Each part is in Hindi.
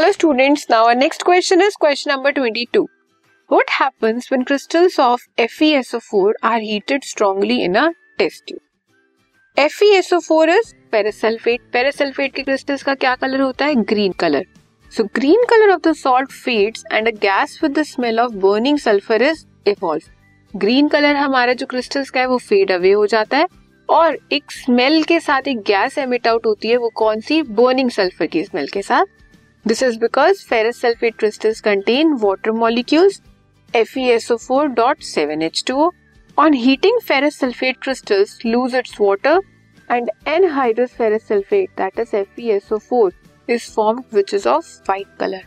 Hello students now our next question is question number 22 what happens when crystals of FeSO4 are heated strongly in a test tube FeSO4 is ferrous sulphate ferrous sulphate के क्रिस्टल्स का क्या कलर होता है? Green colour so green colour of the salt fades and a gas with the smell of burning sulphur is evolve green colour हमारा जो क्रिस्टल्स का है, वो फेड अवे हो जाता है और एक स्मेल के साथ एक गैस एमिट आउट होती है, वो कौन सी? बर्निंग सल्फ़र की स्मेल के साथ. This is because ferrous sulphate crystals contain water molecules F E S four dot seven H two on heating ferrous sulphate crystals lose its water and anhydrous ferrous sulphate that is F E S four is form which is of white colour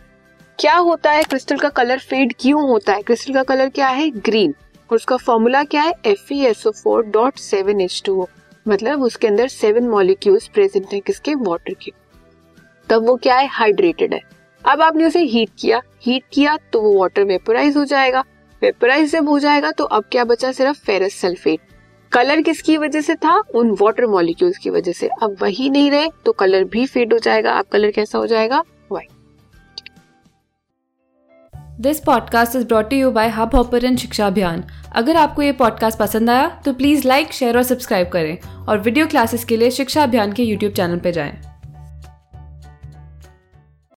क्या होता है? क्रिस्टल का कलर फेड क्यों होता है? क्रिस्टल का कलर क्या है? ग्रीन और उसका फॉर्मूला क्या है? F E S O four dot seven H two मतलब उसके अंदर सेवन मॉलिक्यूल्स प्रेजेंट है किसके? वॉटर के. तब वो क्या है? हाइड्रेटेड है। अब आपने उसे हीट किया। हीट किया तो वो वाटर वेपोराइज हो जाएगा। वेपराइज जब हो जाएगा तो अब क्या बचा? सिर्फ़ फेरस सल्फेट कलर किसकी वजह से था? उन वाटर मॉलिक्यूल्स की वजह से। अब वही नहीं रहे तो कलर भी फेड हो जाएगा। अब कलर कैसा हो जाएगा? This podcast is brought you by Hubhopper शिक्षा अभियान अगर आपको ये पॉडकास्ट पसंद आया तो प्लीज़ लाइक शेयर और सब्सक्राइब करें। और वीडियो क्लासेस के लिए शिक्षा अभियान के यूट्यूब चैनल पर जाएँ।